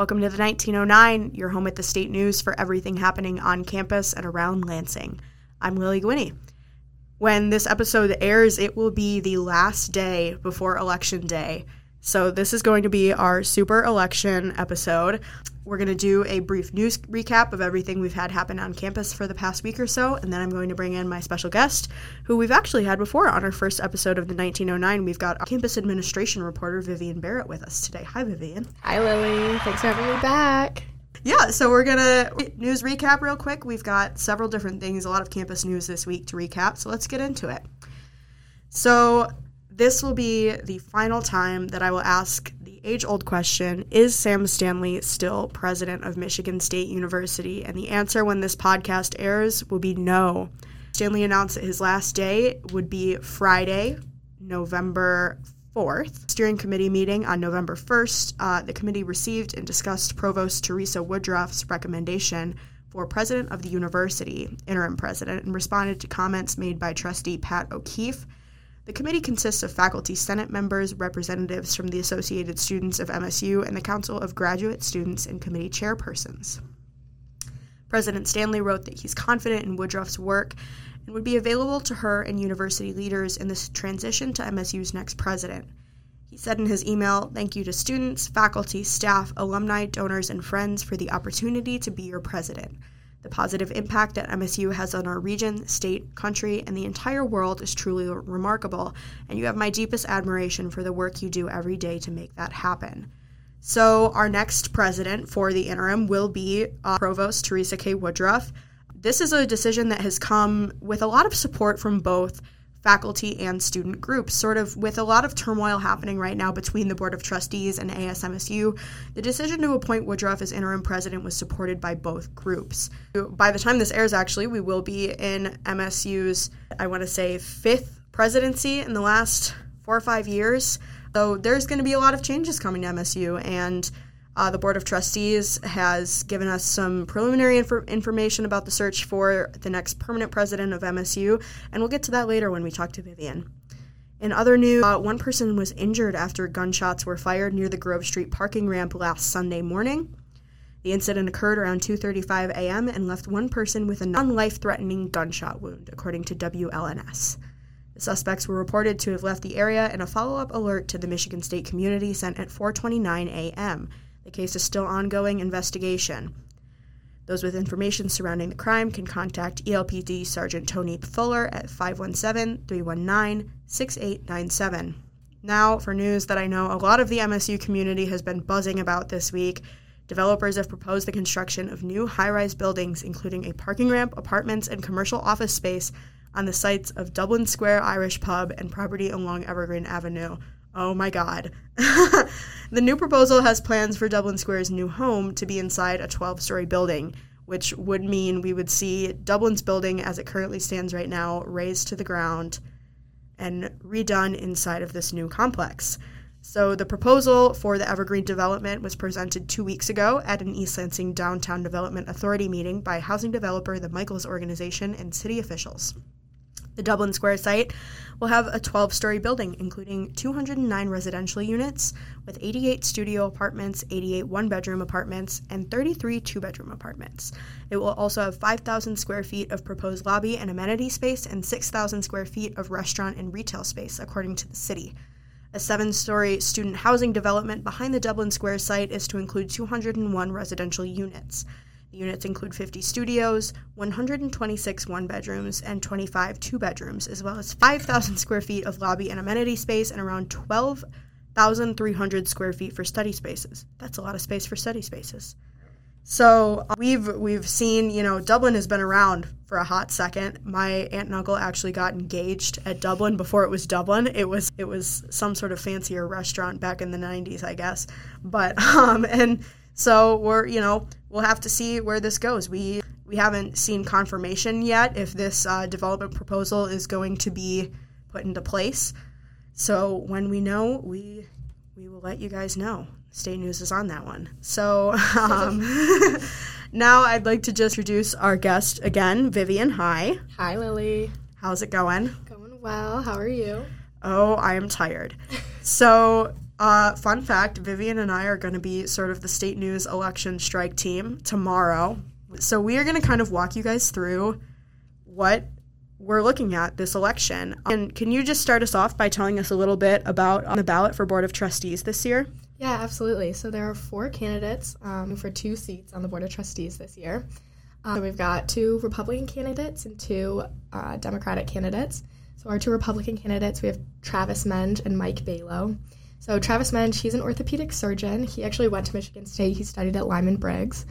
Welcome to the 1909, your home at the state news for everything happening on campus and around Lansing. I'm Lily Guiney. When this episode airs, it will be the last day before Election Day. So, this is going to be our super election episode. We're going to do a brief news recap of everything we've had happen on campus for the past week or so, and then I'm going to bring in my special guest, who we've actually had before on our first episode of the 1909. We've got campus administration reporter Vivian Barrett with us today. Hi, Vivian. Hi, Lily. Thanks for having me back. Yeah, so we're gonna news recap real quick. We've got several different things, a lot of campus news this week to recap, so let's get into it. So, this will be the final time that I will ask the age old question Is Sam Stanley still president of Michigan State University? And the answer when this podcast airs will be no. Stanley announced that his last day would be Friday, November 4th. Steering committee meeting on November 1st, uh, the committee received and discussed Provost Teresa Woodruff's recommendation for president of the university, interim president, and responded to comments made by trustee Pat O'Keefe the committee consists of faculty senate members, representatives from the Associated Students of MSU, and the Council of Graduate Students and committee chairpersons. President Stanley wrote that he's confident in Woodruff's work and would be available to her and university leaders in this transition to MSU's next president. He said in his email, Thank you to students, faculty, staff, alumni, donors, and friends for the opportunity to be your president. The positive impact that MSU has on our region, state, country, and the entire world is truly remarkable, and you have my deepest admiration for the work you do every day to make that happen. So, our next president for the interim will be uh, Provost Teresa K. Woodruff. This is a decision that has come with a lot of support from both faculty and student groups. Sort of with a lot of turmoil happening right now between the Board of Trustees and ASMSU, the decision to appoint Woodruff as interim president was supported by both groups. By the time this airs, actually, we will be in MSU's, I want to say, fifth presidency in the last four or five years. So there's going to be a lot of changes coming to MSU, and uh, the Board of Trustees has given us some preliminary inf- information about the search for the next permanent president of MSU, and we'll get to that later when we talk to Vivian. In other news, uh, one person was injured after gunshots were fired near the Grove Street parking ramp last Sunday morning. The incident occurred around 2:35 a.m. and left one person with a non-life-threatening gunshot wound, according to WLNS. The suspects were reported to have left the area, and a follow-up alert to the Michigan State community sent at 4:29 a.m. The case is still ongoing investigation. Those with information surrounding the crime can contact ELPD Sergeant Tony Fuller at 517 319 6897. Now, for news that I know a lot of the MSU community has been buzzing about this week, developers have proposed the construction of new high rise buildings, including a parking ramp, apartments, and commercial office space on the sites of Dublin Square Irish Pub and property along Evergreen Avenue. Oh my god. the new proposal has plans for Dublin Square's new home to be inside a 12 story building, which would mean we would see Dublin's building as it currently stands right now razed to the ground and redone inside of this new complex. So, the proposal for the Evergreen development was presented two weeks ago at an East Lansing Downtown Development Authority meeting by housing developer the Michaels Organization and city officials. The Dublin Square site will have a 12 story building, including 209 residential units with 88 studio apartments, 88 one bedroom apartments, and 33 two bedroom apartments. It will also have 5,000 square feet of proposed lobby and amenity space and 6,000 square feet of restaurant and retail space, according to the city. A seven story student housing development behind the Dublin Square site is to include 201 residential units. The units include 50 studios, 126 one bedrooms, and 25 two bedrooms, as well as 5,000 square feet of lobby and amenity space and around 12,300 square feet for study spaces. That's a lot of space for study spaces. So uh, we've we've seen, you know, Dublin has been around for a hot second. My aunt and uncle actually got engaged at Dublin before it was Dublin. It was it was some sort of fancier restaurant back in the 90s, I guess. But um and so we're, you know, we'll have to see where this goes. We we haven't seen confirmation yet if this uh, development proposal is going to be put into place. So when we know, we we will let you guys know. State News is on that one. So um, now I'd like to just introduce our guest again, Vivian. Hi. Hi, Lily. How's it going? Going well. How are you? Oh, I am tired. so Uh, fun fact Vivian and I are going to be sort of the state news election strike team tomorrow. So we are going to kind of walk you guys through what we're looking at this election. And can you just start us off by telling us a little bit about the ballot for Board of Trustees this year? Yeah, absolutely. So there are four candidates um, for two seats on the Board of Trustees this year. Um, so we've got two Republican candidates and two uh, Democratic candidates. So our two Republican candidates, we have Travis Menge and Mike Balow. So Travis Menge, he's an orthopedic surgeon. He actually went to Michigan State. He studied at Lyman Briggs.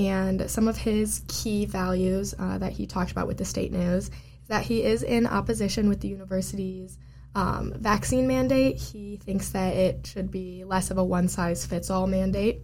And some of his key values uh, that he talked about with the state news is that he is in opposition with the university's um, vaccine mandate. He thinks that it should be less of a one size fits all mandate.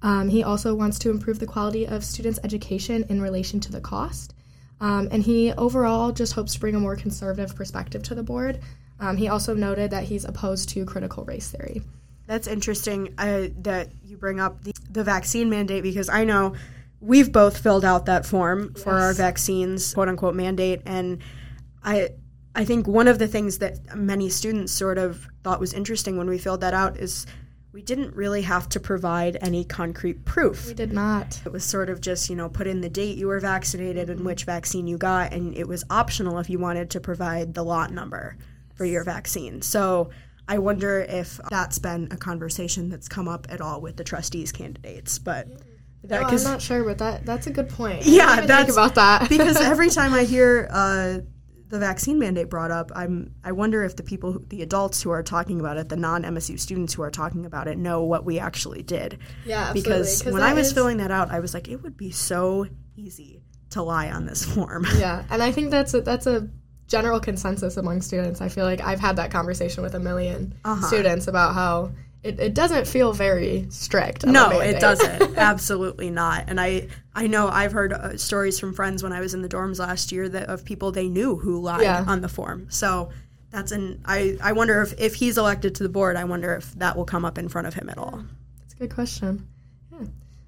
Um, he also wants to improve the quality of students' education in relation to the cost. Um, and he overall just hopes to bring a more conservative perspective to the board. Um, he also noted that he's opposed to critical race theory. That's interesting uh, that you bring up the, the vaccine mandate because I know we've both filled out that form for our vaccines, quote unquote, mandate. And I, I think one of the things that many students sort of thought was interesting when we filled that out is we didn't really have to provide any concrete proof. We did not. It was sort of just, you know, put in the date you were vaccinated and which vaccine you got, and it was optional if you wanted to provide the lot number for your vaccine. So I wonder if that's been a conversation that's come up at all with the trustees candidates. But that, No, I'm not sure, but that that's a good point. Yeah, that's- think about that because every time I hear uh, the vaccine mandate brought up, I'm I wonder if the people, who, the adults who are talking about it, the non MSU students who are talking about it, know what we actually did. yeah, absolutely, Because when I was is- filling that out, I was like, it would be so easy to lie on this form. Yeah, and I think that's a, that's a general consensus among students. I feel like I've had that conversation with a 1000000 Uh-huh. students about how it, it doesn't feel very strict. No, it doesn't. Absolutely not. And I, I know I've heard uh, stories from friends when I was in the dorms last year that of people they knew who lied Yeah. on the form. So that's an. I, I wonder if if he's elected to the board, I wonder if that will come up in front of him at all. That's a good question.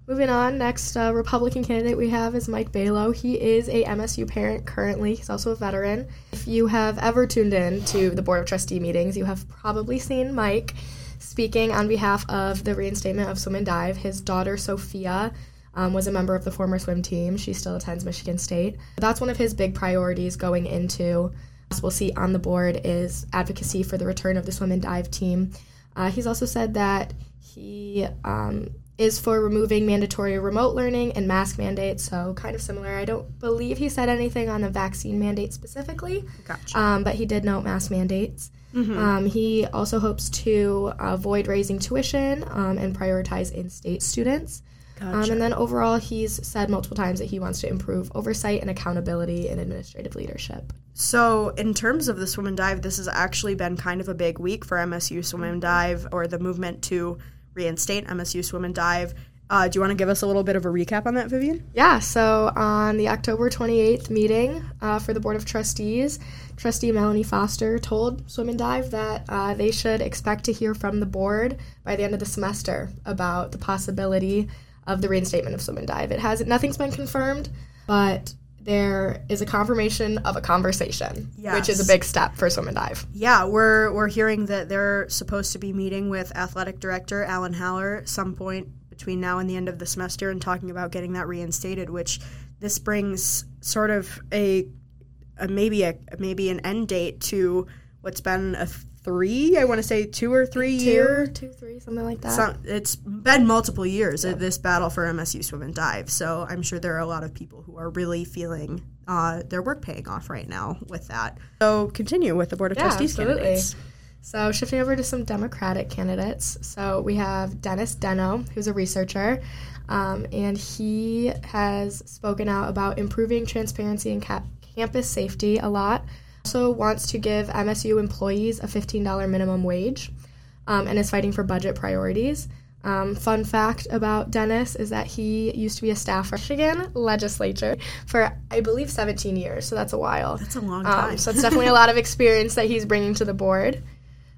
Moving on, next uh, Republican candidate we have is Mike Balow. He is a MSU parent currently. He's also a veteran. If you have ever tuned in to the Board of Trustee meetings, you have probably seen Mike speaking on behalf of the reinstatement of swim and dive. His daughter Sophia um, was a member of the former swim team. She still attends Michigan State. That's one of his big priorities going into possible seat on the board is advocacy for the return of the swim and dive team. Uh, he's also said that he um, is for removing mandatory remote learning and mask mandates, so kind of similar. I don't believe he said anything on the vaccine mandate specifically, Gotcha. um, but he did note mask mandates. Um, he also hopes to avoid raising tuition um, and prioritize in state students. Um, Gotcha. and then overall, he's said multiple times that he wants to improve oversight and accountability in administrative leadership. So, in terms of the swim and dive, this has actually been kind of a big week for MSU swim and dive, or the movement to reinstate MSU swim and dive. Uh, do you want to give us a little bit of a recap on that, Vivian? Yeah, so on the October 28th meeting uh, for the Board of Trustees, Trustee Melanie Foster told Swim and Dive that uh, they should expect to hear from the board by the end of the semester about the possibility of the reinstatement of Swim and Dive. It has nothing's been confirmed, but there is a confirmation of a conversation, which is a big step for Swim and Dive. Yeah, we're we're hearing that they're supposed to be meeting with athletic director Alan Haller some point between now and the end of the semester and talking about getting that reinstated. Which this brings sort of a, a maybe a maybe an end date to what's been a three I want to say two or three year. two, three, something like that. So it's been multiple years of this battle for MSU swim and dive. So I'm sure there are a lot of people who are really feeling uh, their work paying off right now with that. So continue with the board of Yeah, trustees absolutely. candidates. So, shifting over to some Democratic candidates. So, we have Dennis Denno, who's a researcher, um, and he has spoken out about improving transparency and ca- campus safety a lot. Also, wants to give MSU employees a $15 minimum wage um, and is fighting for budget priorities. Um, fun fact about Dennis is that he used to be a staffer Michigan legislature for, I believe, 17 years. So that's a while. That's a long time. Um, so it's definitely a lot of experience that he's bringing to the board.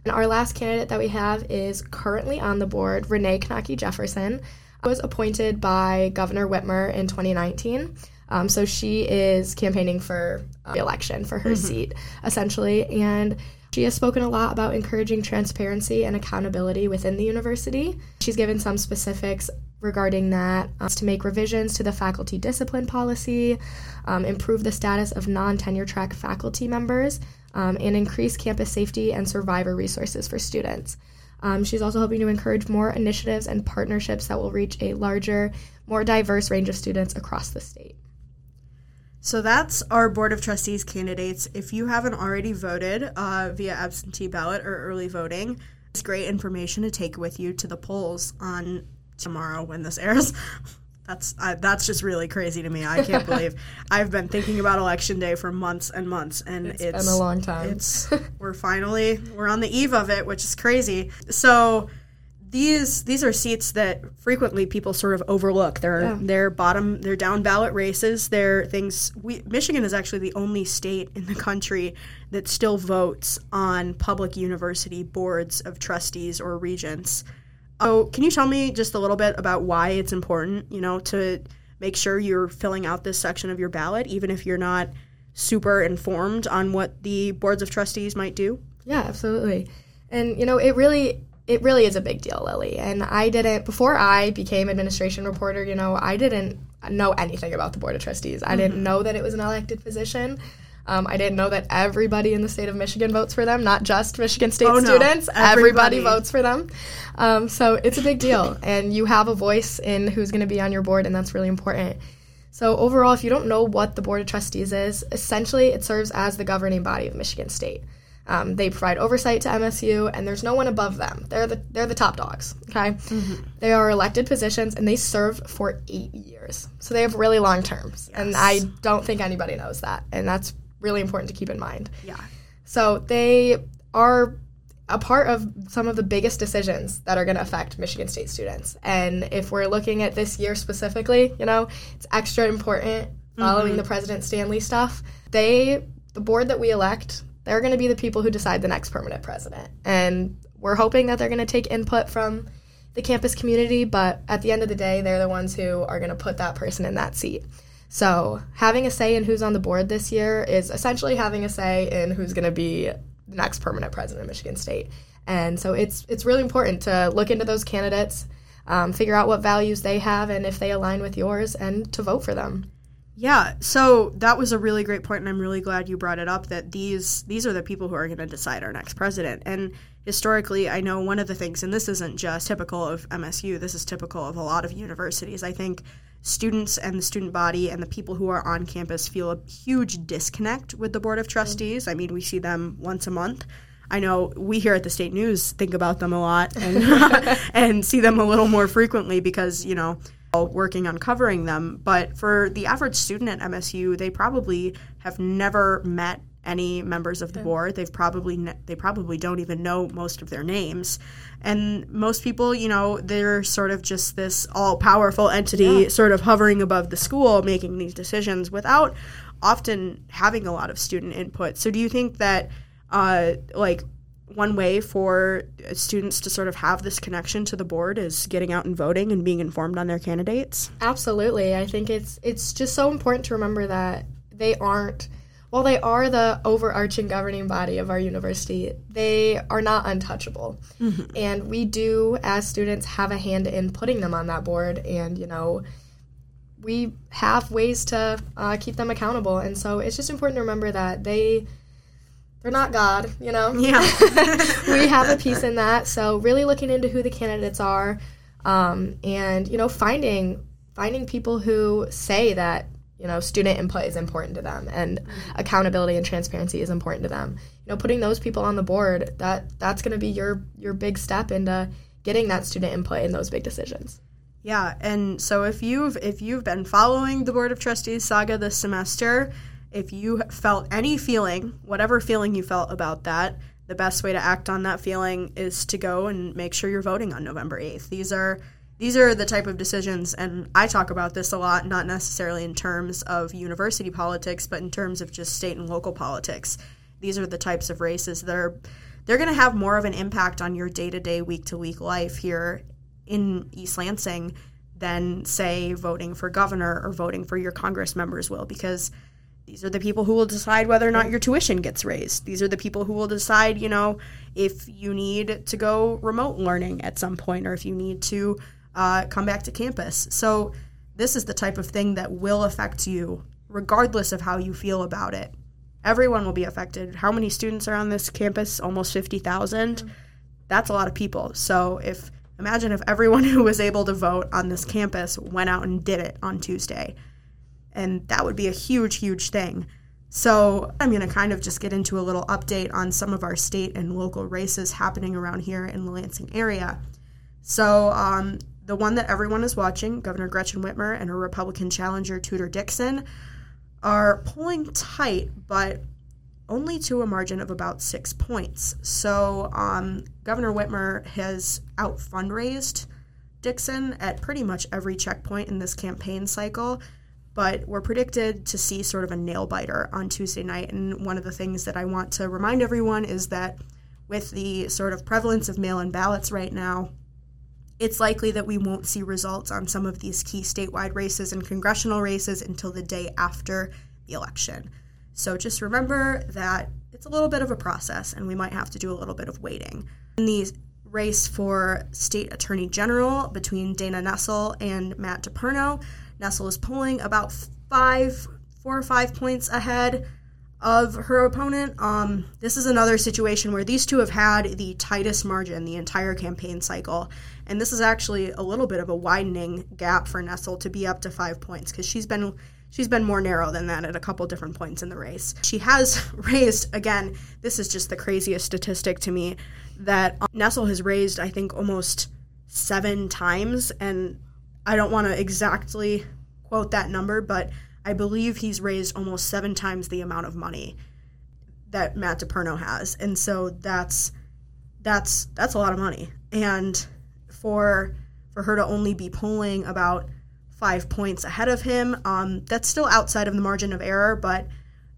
And our last candidate that we have is currently on the board, Renee Knake Jefferson. Was appointed by Governor Whitmer in 2019. Um, so she is campaigning for uh, election for her seat, essentially. And She has spoken a lot about encouraging transparency and accountability within the university. She's given some specifics regarding that uh, to make revisions to the faculty discipline policy, um, improve the status of non tenure track faculty members, um, and increase campus safety and survivor resources for students. Um, she's also hoping to encourage more initiatives and partnerships that will reach a larger, more diverse range of students across the state. So that's our Board of Trustees candidates. If you haven't already voted uh, via absentee ballot or early voting, it's great information to take with you to the polls on tomorrow when this airs. That's uh, that's just really crazy to me. I can't believe I've been thinking about election day for months and months, and it's, it's been a long time. It's we're finally we're on the eve of it, which is crazy. So these these are seats that frequently people sort of overlook. They're Yeah. they're bottom they're down ballot races. They're things we Michigan is actually the only state in the country that still votes on public university boards of trustees or regents. Oh, can you tell me just a little bit about why it's important, you know, to make sure you're filling out this section of your ballot even if you're not super informed on what the boards of trustees might do? Yeah, absolutely. And you know, it really it really is a big deal, Lily. And I didn't before I became administration reporter, you know, I didn't know anything about the board of trustees. I didn't know that it was an elected position. Um, I didn't know that everybody in the state of Michigan votes for them, not just Michigan State Oh, no. students. Everybody. Everybody. votes for them. Um, so it's a big deal, and you have a voice in who's going to be on your board, and that's really important. So overall, if you don't know what the Board of Trustees is, essentially it serves as the governing body of Michigan State. Um, they provide oversight to MSU, and there's no one above them. They're the they're the top dogs. Okay, they are elected positions, and they serve for eight years. So they have really long terms, and I don't think anybody knows that, and that's really important to keep in mind. Yeah. So they are a part of some of the biggest decisions that are going to affect Michigan State students. And if we're looking at this year specifically, you know, it's extra important following the President Stanley stuff. They, the board that we elect, they're going to be the people who decide the next permanent president. And we're hoping that they're going to take input from the campus community, but at the end of the day, they're the ones who are going to put that person in that seat. So, having a say in who's on the board this year is essentially having a say in who's going to be the next permanent president of Michigan State. And so, it's it's really important to look into those candidates, um, figure out what values they have, and if they align with yours, and to vote for them. Yeah, so that was a really great point, and I'm really glad you brought it up. That these these are the people who are going to decide our next president. And historically, I know one of the things, and this isn't just typical of MSU. This is typical of a lot of universities. I think students and the student body and the people who are on campus feel a huge disconnect with the board of mm-hmm. trustees. I mean, we see them once a month. I know we here at the state news think about them a lot and and see them a little more frequently because you know working on covering them. But for the average student at MSU, they probably have never met any members of the board. They've probably ne- they probably don't even know most of their names. And most people, you know, they're sort of just this all powerful entity sort of hovering above the school making these decisions without often having a lot of student input. So do you think that uh, like one way for students to sort of have this connection to the board is getting out and voting and being informed on their candidates. Absolutely. I think it's it's just so important to remember that they aren't while they are the overarching governing body of our university, they are not untouchable. And we do as students have a hand in putting them on that board and, you know, we have ways to uh, keep them accountable. And so it's just important to remember that they they're not God, you know. Yeah. we have a piece in that. So really looking into who the candidates are, um, and you know finding finding people who say that you know student input is important to them and accountability and transparency is important to them. You know, putting those people on the board that that's going to be your your big step into getting that student input in those big decisions. Yeah, and so if you've if you've been following the Board of Trustees saga this semester, if you felt any feeling, whatever feeling you felt about that, the best way to act on that feeling is to go and make sure you're voting on November 8th. These are these are the type of decisions and I talk about this a lot not necessarily in terms of university politics, but in terms of just state and local politics. These are the types of races that are they're going to have more of an impact on your day-to-day week-to-week life here in East Lansing than say voting for governor or voting for your Congress members will because these are the people who will decide whether or not your tuition gets raised. These are the people who will decide, you know, if you need to go remote learning at some point or if you need to uh, come back to campus. So, this is the type of thing that will affect you regardless of how you feel about it. Everyone will be affected. How many students are on this campus? Almost 50,000. Mm-hmm. That's a lot of people. So, if imagine if everyone who was able to vote on this campus went out and did it on Tuesday and that would be a huge, huge thing. So, I'm going to kind of just get into a little update on some of our state and local races happening around here in the Lansing area. So, um, the one that everyone is watching, Governor Gretchen Whitmer and her Republican challenger, Tudor Dixon, are pulling tight, but only to a margin of about six points. So, um, Governor Whitmer has out fundraised Dixon at pretty much every checkpoint in this campaign cycle but we're predicted to see sort of a nail biter on Tuesday night. And one of the things that I want to remind everyone is that with the sort of prevalence of mail in ballots right now, it's likely that we won't see results on some of these key statewide races and congressional races until the day after the election. So just remember that it's a little bit of a process and we might have to do a little bit of waiting. In the race for state attorney general between Dana Nessel and Matt DePerno, Nessel is pulling about five, four or five points ahead of her opponent. Um, this is another situation where these two have had the tightest margin the entire campaign cycle, and this is actually a little bit of a widening gap for Nessel to be up to five points because she's been she's been more narrow than that at a couple different points in the race. She has raised again. This is just the craziest statistic to me that Nessel has raised I think almost seven times, and I don't want to exactly quote that number, but I believe he's raised almost seven times the amount of money that Matt DePerno has, and so that's that's that's a lot of money. And for for her to only be polling about five points ahead of him, um, that's still outside of the margin of error, but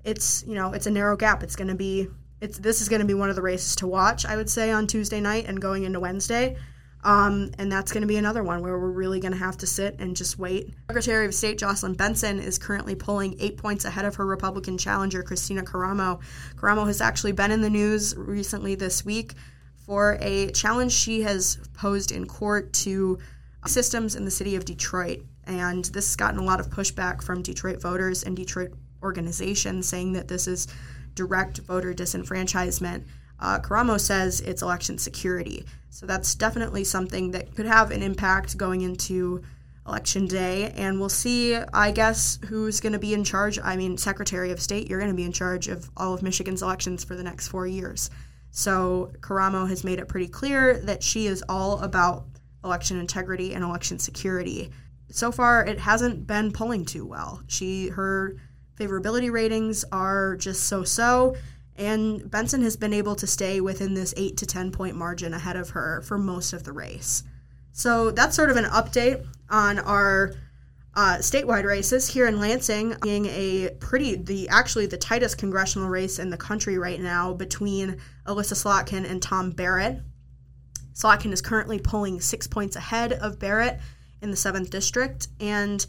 it's you know it's a narrow gap. It's going to be it's this is going to be one of the races to watch. I would say on Tuesday night and going into Wednesday. Um, and that's going to be another one where we're really going to have to sit and just wait. Secretary of State Jocelyn Benson is currently polling eight points ahead of her Republican challenger, Kristina Karamo. Karamo has actually been in the news recently this week for a challenge she has posed in court to systems in the city of Detroit. And this has gotten a lot of pushback from Detroit voters and Detroit organizations saying that this is direct voter disenfranchisement. Uh, Karamo says it's election security. So that's definitely something that could have an impact going into election day. And we'll see, I guess, who's going to be in charge. I mean, Secretary of State, you're going to be in charge of all of Michigan's elections for the next four years. So Karamo has made it pretty clear that she is all about election integrity and election security. So far, it hasn't been pulling too well. She her favorability ratings are just so-so and Benson has been able to stay within this 8 to 10 point margin ahead of her for most of the race. So that's sort of an update on our uh, statewide races here in Lansing, being a pretty the actually the tightest congressional race in the country right now between Elissa Slotkin and Tom Barrett. Slotkin is currently pulling six points ahead of Barrett in the seventh district, and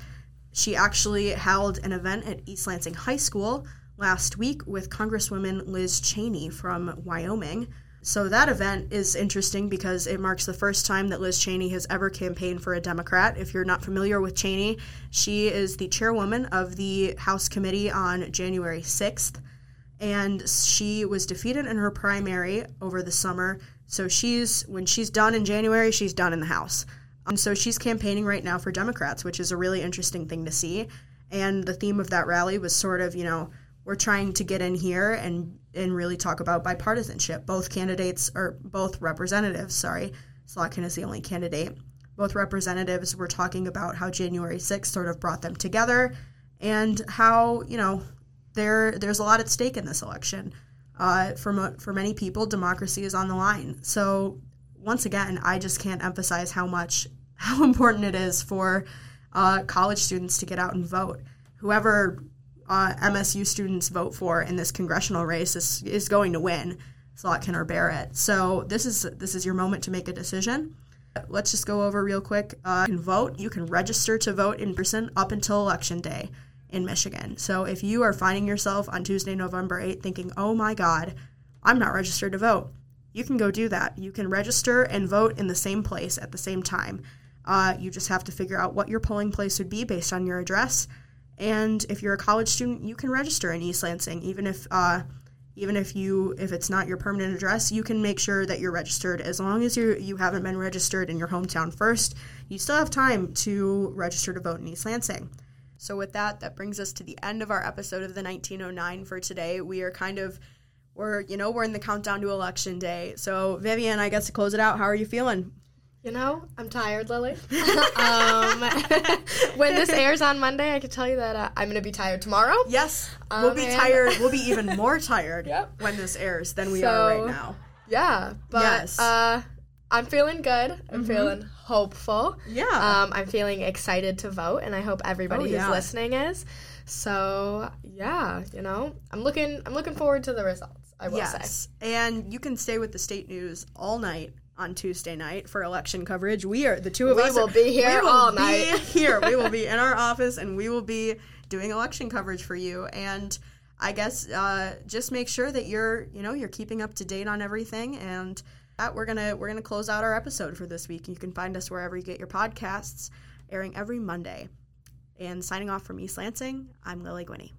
she actually held an event at East Lansing High School last week with Congresswoman Liz Cheney from Wyoming. So that event is interesting because it marks the first time that Liz Cheney has ever campaigned for a Democrat. If you're not familiar with Cheney, she is the chairwoman of the House Committee on January 6th, and she was defeated in her primary over the summer. So she's when she's done in January, she's done in the House. And so she's campaigning right now for Democrats, which is a really interesting thing to see. And the theme of that rally was sort of, you know, we're trying to get in here and and really talk about bipartisanship. Both candidates or both representatives, sorry, Slotkin is the only candidate. Both representatives were talking about how January 6th sort of brought them together and how, you know, there there's a lot at stake in this election. Uh, for, for many people, democracy is on the line. So, once again, I just can't emphasize how much, how important it is for uh, college students to get out and vote. Whoever uh, MSU students vote for in this congressional race is, is going to win, Slotkin or Barrett. So this is this is your moment to make a decision. Let's just go over real quick. Uh, you can vote. You can register to vote in person up until election day. in Michigan. So if you are finding yourself on Tuesday, November 8th thinking, oh my God, I'm not registered to vote, you can go do that. You can register and vote in the same place at the same time. Uh, you just have to figure out what your polling place would be based on your address. And if you're a college student, you can register in East Lansing, even if uh, even if you if it's not your permanent address you can make sure that you're registered. As long as you you haven't been registered in your hometown first you still have time to register to vote in east lansing. So with that that brings us to the end of our episode of the 1909 for today. We are kind of we're you know we're in the countdown to election day. So vivian i guess to close it out how are you feeling You know, I'm tired, Lily. um, when this airs on Monday, I can tell you that uh, I'm going to be tired tomorrow. yes we'll Um, be and- tired we'll be even more tired Yep. when this airs than we are right now Yeah, but Yes. Mm-hmm. uh, I'm feeling good. I'm feeling hopeful. yeah Um, I'm feeling excited to vote, and I hope everybody Oh, who's yeah. listening is. So yeah, you know, I'm looking. I'm looking forward to the results. I will say. yes. And you can stay with the state news all night on Tuesday night for election coverage. We are the two of We us. will are- be here we will all be night. here. We will be in our office and we will be doing election coverage for you. And I guess uh, just make sure that you're, you know, you're keeping up to date on everything. And that we're gonna we're gonna close out our episode for this week. You can find us wherever you get your podcasts, airing every Monday. And signing off from East Lansing, I'm Lily Guiney.